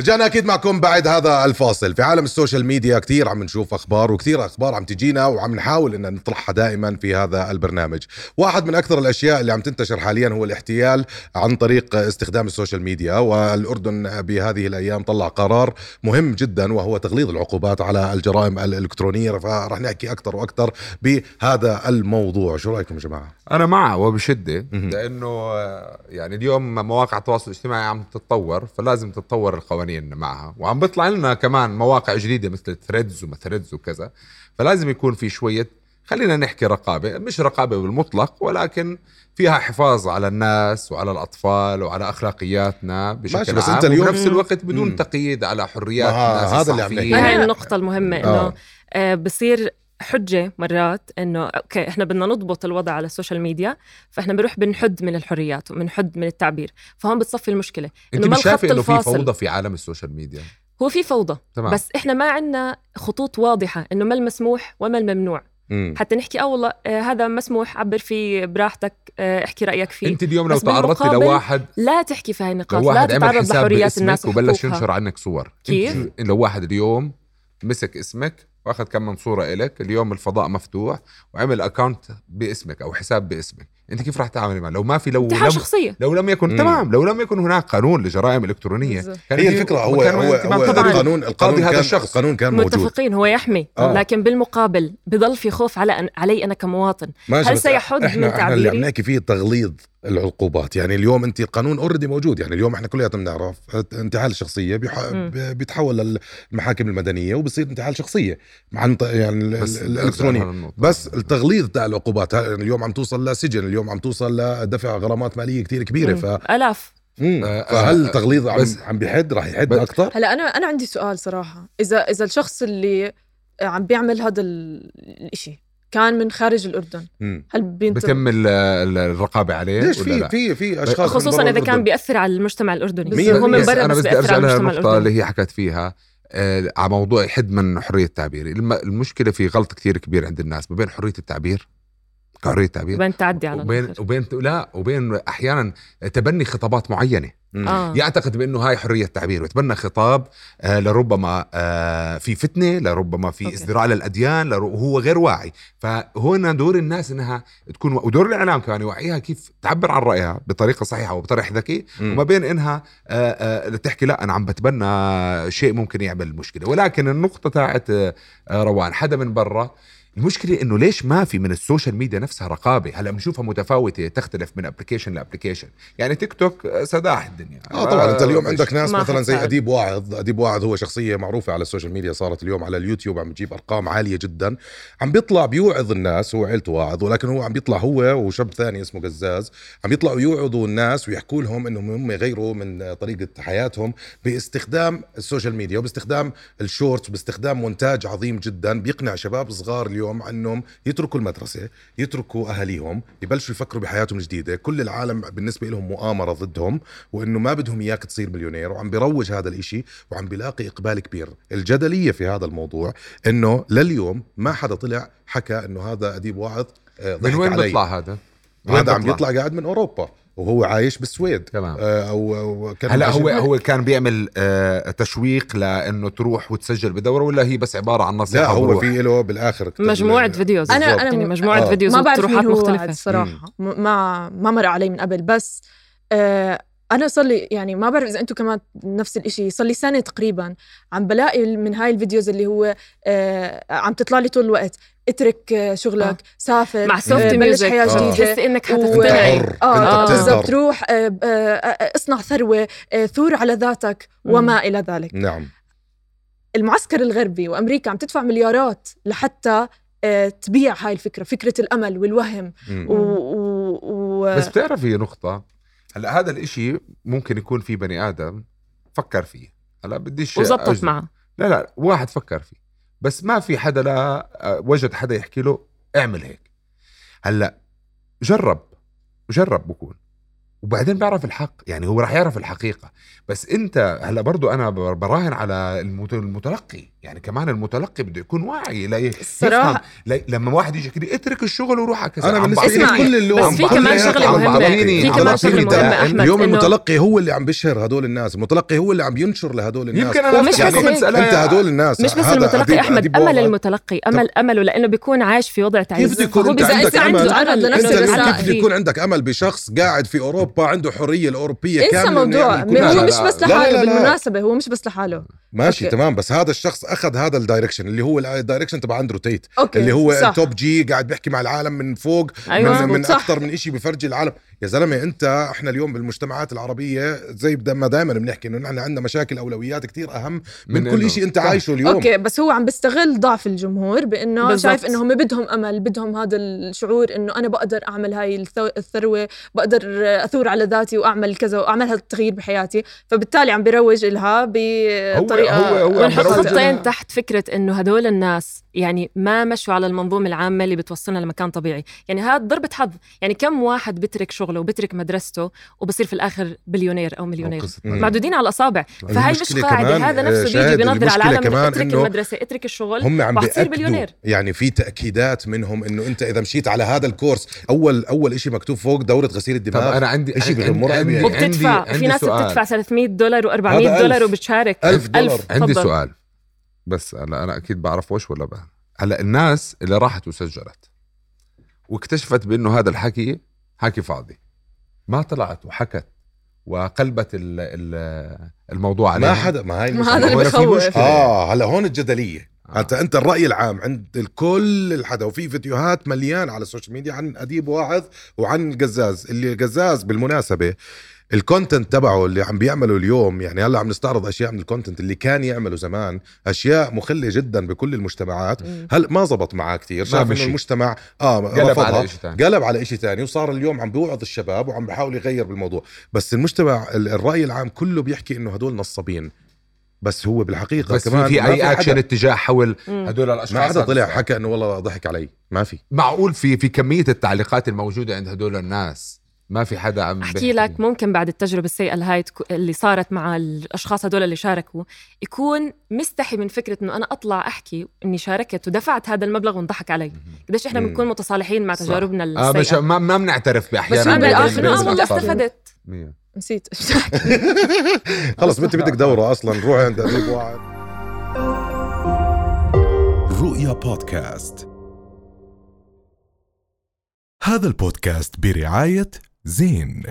رجعنا أكيد معكم بعد هذا الفاصل. في عالم ال social media كثير عم نشوف أخبار وكثير أخبار عم تجينا وعم نحاول إن نطرحها دائما في هذا البرنامج. واحد من أكثر الأشياء اللي عم تنتشر حاليا هو الاحتيال عن طريق استخدام ال social media والأردن بهذه الأيام طلع قرار مهم جدا وهو تغليظ العقوبات على الجرائم الإلكترونية. فرح نحكي أكثر وأكثر بهذا الموضوع. شو رأيكم يا جماعة؟ أنا معه وبشدة. لأنه آه، يعني اليوم مواقع التواصل الاجتماعي عم تتطور فلازم تتطور القوانين. معها وعم بيطلع لنا كمان مواقع جديدة مثل Threads ومثريدز وكذا فلازم يكون في شوية خلينا نحكي رقابة مش رقابة بالمطلق ولكن فيها حفاظ على الناس وعلى الأطفال وعلى أخلاقياتنا بشكل ماشي، بس عام أنت اليوم- وبنفس الوقت بدون مم. تقييد على حريات الناس هذا اللي عم. نحكي. هاي النقطة المهمة إنه آه. آه. بصير حجة مرات إنه أوكي إحنا بدنا نضبط الوضع على السوشيال ميديا فإحنا بنروح بنحد من الحريات وبنحد من التعبير فهون بتصفي المشكلة أنت ما الخط إنه في. فوضى في عالم السوشيال ميديا هو في فوضى تمام بس إحنا ما عندنا خطوط واضحة إنه ما المسموح وما الممنوع مم. حتى نحكي آه والله آه هذا مسموح عبر فيه براحتك آه احكي رأيك فيه أنت اليوم لو بالمقابل لواحد لا تحكي في هاي النقاط لو لا واحد عمل تتعرض لحريات الناس وبلش. ينشر عنك صور كيف؟ لو واحد اليوم مسك اسمك واخذ كم من صورة إلك اليوم الفضاء مفتوح وعمل اكونت باسمك أو حساب باسمك أنت كيف راح تعاملي معه لو ما في لو لم شخصية لو لم يكن مم. تمام لو لم يكن هناك قانون لجرائم إلكترونية هي الفكرة هو هو, هو طبعاً. القانون القانون هذا كان الشخص. القانون كان موجود متفقين هو يحمي آه. لكن بالمقابل بضل في خوف على أن علي أنا كمواطن هل سيحد من إحنا اللي عم تعبيري؟ نحكي فيه تغليظ العقوبات. يعني اليوم أنت القانون اوريدي موجود. يعني اليوم إحنا كلياتنا بنعرف انتحال الشخصيه بيح... بيتحول للمحاكم المدنية وبصير انتحال شخصية عن ط- يعني بس ال- الإلكترونية. هذا النقطة. بس التغليظ تاع العقوبات ها- اليوم عم توصل لسجن اليوم عم توصل لدفع غرامات مالية كتير كبيرة ف آلاف. مم. آه، فهل آه، التغليظ عم بس- عم بيحد؟ راح يحد أكثر؟ هلا أنا أنا عندي سؤال صراحة. اذا إذا الشخص اللي عم بيعمل هذا ال- الإشي كان من خارج الأردن هل بينت... بتم ال- ال- الرقابة عليه ليش في؟ في في أشخاص خصوصا إذا كان الأردن. بيأثر على المجتمع الأردني مية هو من بالمية. برا أنا بس بس بدي بياثر ارجع على لها المجتمع النقطه الأردني اللي هي حكت فيها آه، على موضوع يحد من حرية التعبير الم- المشكلة في غلط كثير كبير عند الناس ما بين حرية التعبير كحريه التعبير وبين تعدي على وبين الآخر. وبين لا وبين أحيانا تبني خطابات معينة مم. آه يعتقد بأنه هاي حرية تعبير ويتبنى خطاب آه لربما آه في فتنة لربما في أوكي. ازدراء للاديان لر- وهو غير واعي فهنا دور الناس إنها تكون ودور الإعلام كمان يوعيها كيف تعبر عن رأيها بطريقة صحيحة وبطريقة ذكي مم. وما بين إنها آه آه تحكي لا أنا عم بتبنى شيء ممكن يعمل مشكلة ولكن النقطة تاعت آه آه، روان حدا من برا المشكلة إنه ليش ما في من السوشيال ميديا نفسها رقابة؟ هلأ بنشوفها متفاوتة تختلف من application ل application يعني تيك توك سداح الدنيا. آه طبعا. أنت اليوم عندك ناس مثلا زي. أديب واعظ أديب واعظ هو شخصية معروفة على السوشيال ميديا صارت اليوم على اليوتيوب عم بتجيب أرقام عالية جدا. عم بيطلع بيوعظ الناس هو عيلته واعظ ولكن هو عم بيطلع هو وشاب ثاني اسمه قزاز عم يطلعوا يوعظوا الناس ويحكوا لهم إنهم هم يغيروا من طريقة حياتهم باستخدام السوشيال ميديا وباستخدام ال shorts باستخدام مونتاج عظيم جدا. بيقنع شباب صغار اليوم انهم يتركوا المدرسة يتركوا أهاليهم يبلشوا يفكروا بحياتهم الجديدة كل العالم بالنسبة لهم مؤامرة ضدهم وإنه ما بدهم إياك تصير مليونير وعم بيروج هذا الإشي وعم بيلاقي إقبال كبير الجدلية في هذا الموضوع إنه لليوم ما حدا طلع حكى إنه هذا أديب واعظ آه، من وين علي. بيطلع هذا؟ هذا عم بيطلع قاعد من أوروبا وهو عايش بالسويد. تمام. آه، أو أو كان هلا هو هو كان بيعمل آه تشويق لإنه تروح وتسجل بدورة ولا هي بس عبارة عن نصيحة لا هو؟ في له بالآخر مجموعة videos. أنا- بالضبط. أنا يعني م- مجموعة آه. videos ما بعرف مين هو مختلفة. عاد صراحة م- ما ما مر علي من قبل بس آه أنا صار لي يعني ما بعرف إذا أنتم كمان نفس الإشي صار لي سنة تقريبا عم بلاقي من هاي ال videos اللي هو آه عم تطلع لي طول الوقت اترك آه، شغلك آه. سافر مع سوفت آه، بلش ميوزك حياة آه. جديدة تحسي إنك و- حتقتنعي حر آه آه. بالضبط روح آه آه آه، اصنع ثروة آه ثور على ذاتك مم. وما إلى ذلك نعم المعسكر الغربي وأمريكا عم تدفع مليارات لحتى آه، تبيع هاي الفكرة فكرة الأمل والوهم مم. و... و... و... بس بتعرفي نقطة هلا هذا الإشي ممكن يكون في بني آدم فكر فيه. هلا بديش وزبطت. معه. لا لا واحد فكر فيه. بس ما في حدا لا آه، وجد حدا يحكي له اعمل هيك. هلا جرب جرب بكون. وبعدين بيعرف الحق يعني هو راح يعرف الحقيقة. بس أنت هلا برضو أنا براهن على المت- المتلقي. يعني كمان المتلقي بده يكون واعي لا يفهم لا لما واحد يجي كده اترك الشغل وروح على كذا أنا بالنسبة لي كل اللوم بس في كمان مهمة. بعطيني- في كمان دلائل. مهمة، أحمد، اليوم المتلقي هو اللي عم بيشهر هدول الناس المتلقي هو اللي عم بينشر لهدول الناس يمكن أنا ومش أفتح بس أنت هدول الناس مش بس المتلقي أحمد أمل. المتلقي أمل أمله لأنه بيكون عايش في وضع تعيس كيف بده يكون أنت عندك أمل. كيف بده يكون عندك أمل بشخص قاعد في أوروبا عنده حرية الأوروبية انسى كاملة إنه موضوع هو مش. بس لحاله. بالمناسبة هو مش بس لحاله ماشي. تمام بس هذا الشخص أخذ هذا ال direction اللي هو ال direction تبع أندرو تيت okay اللي هو صح. Top G قاعد بيحكي مع العالم من فوق أيوة. من, من. أكثر من شيء بفرجي العالم يا زلمة أنت إحنا اليوم بالمجتمعات العربية زي ما دائما بنحكي إنه نحن عندنا مشاكل أولويات كثير أهم من, من كل شيء أنت. عايشه اليوم أوكي بس هو عم بيستغل ضعف الجمهور بإنه بالضبط. شايف انه هم بدهم أمل بدهم هذا الشعور إنه أنا بقدر أعمل هاي الثروة بقدر أثور على ذاتي وأعمل كذا وأعمل هذا التغيير بحياتي فبالتالي عم بيروج لها بطريقة هو- هو بروج خطين. تحت فكرة إنه هدول الناس يعني ما مشوا على المنظومة العامة اللي بتوصلنا لمكان طبيعي يعني هذا ضربة حظ يعني كم واحد بترك شغله وبترك مدرسته وبصير في الآخر بليونير أو مليونير. معدودين على الأصابع فهاي مش قاعدة هذا آه، نفسه شاهد، بيجي بينظر على العالم كمان اترك إنه المدرسة اترك الشغل هم عم بيأكدوا بليونير يعني في تأكيدات منهم إنه أنت إذا مشيت على هذا الكورس أول أول شيء مكتوب فوق دورة غسيل طب الدماغ أنا عندي عندي- مرعب عندي- يعني. وبتدفع عندي- في عندي ناس سؤال. بتدفع 300 دولار و400 هذا دولار. وبتشارك ألف دولار. ألف عندي. سؤال بس هلا أنا أكيد بعرف وش ولا بقى هلا الناس اللي راحت وسجلت واكتشفت بأنه هذا الحكي حكي فاضي ما طلعت وحكت وقلبت ال ال الموضوع عليها ما حدا ما هاي ما. هذا اللي. آه هلا هون الجدلية آه. انت أنت الرأي العام عند الكل الحدا وفي فيديوهات مليان على السوشيال ميديا عن أديب واعظ وعن القزاز اللي القزاز بالمناسبة ال content تبعه اللي عم بيعمله اليوم يعني هلا عم نستعرض أشياء من ال content اللي كان يعمله زمان أشياء مخله جدا بكل المجتمعات. هل ما زبط معاه كثير شاف إنه. المجتمع آه قلب رفضها. على شيء ثاني قلب على شيء ثاني وصار اليوم عم بيوعظ الشباب وعم بيحاول يغير بالموضوع. بس المجتمع ال- الرأي العام كله بيحكي إنه هدول نصابين. بس هو بالحقيقة بس كمان في, أي اكشن اتجاه حول. هدول الأشخاص ما حدا طلع حكى إنه والله ضحك علي. ما في. معقول في في كمية التعليقات الموجودة عند هدول الناس؟ ما في حدا عم أحكي. لك ممكن بعد التجربة السيئة اللي هاي تكو- اللي صارت مع الأشخاص هدول اللي شاركوا يكون مستحي من فكرة إنه أنا أطلع أحكي إني شاركت ودفعت هذا المبلغ وانضحك علي قديش إحنا. بنكون متصالحين مع. تجاربنا آه مش السيئة ما, ما بنعترف باحيانا بس آه آه والله. استفدت. نسيت خلص انت بدك دورة أصلا روحي عند اديب واعظ رؤيا بودكاست هذا البودكاست برعاية زين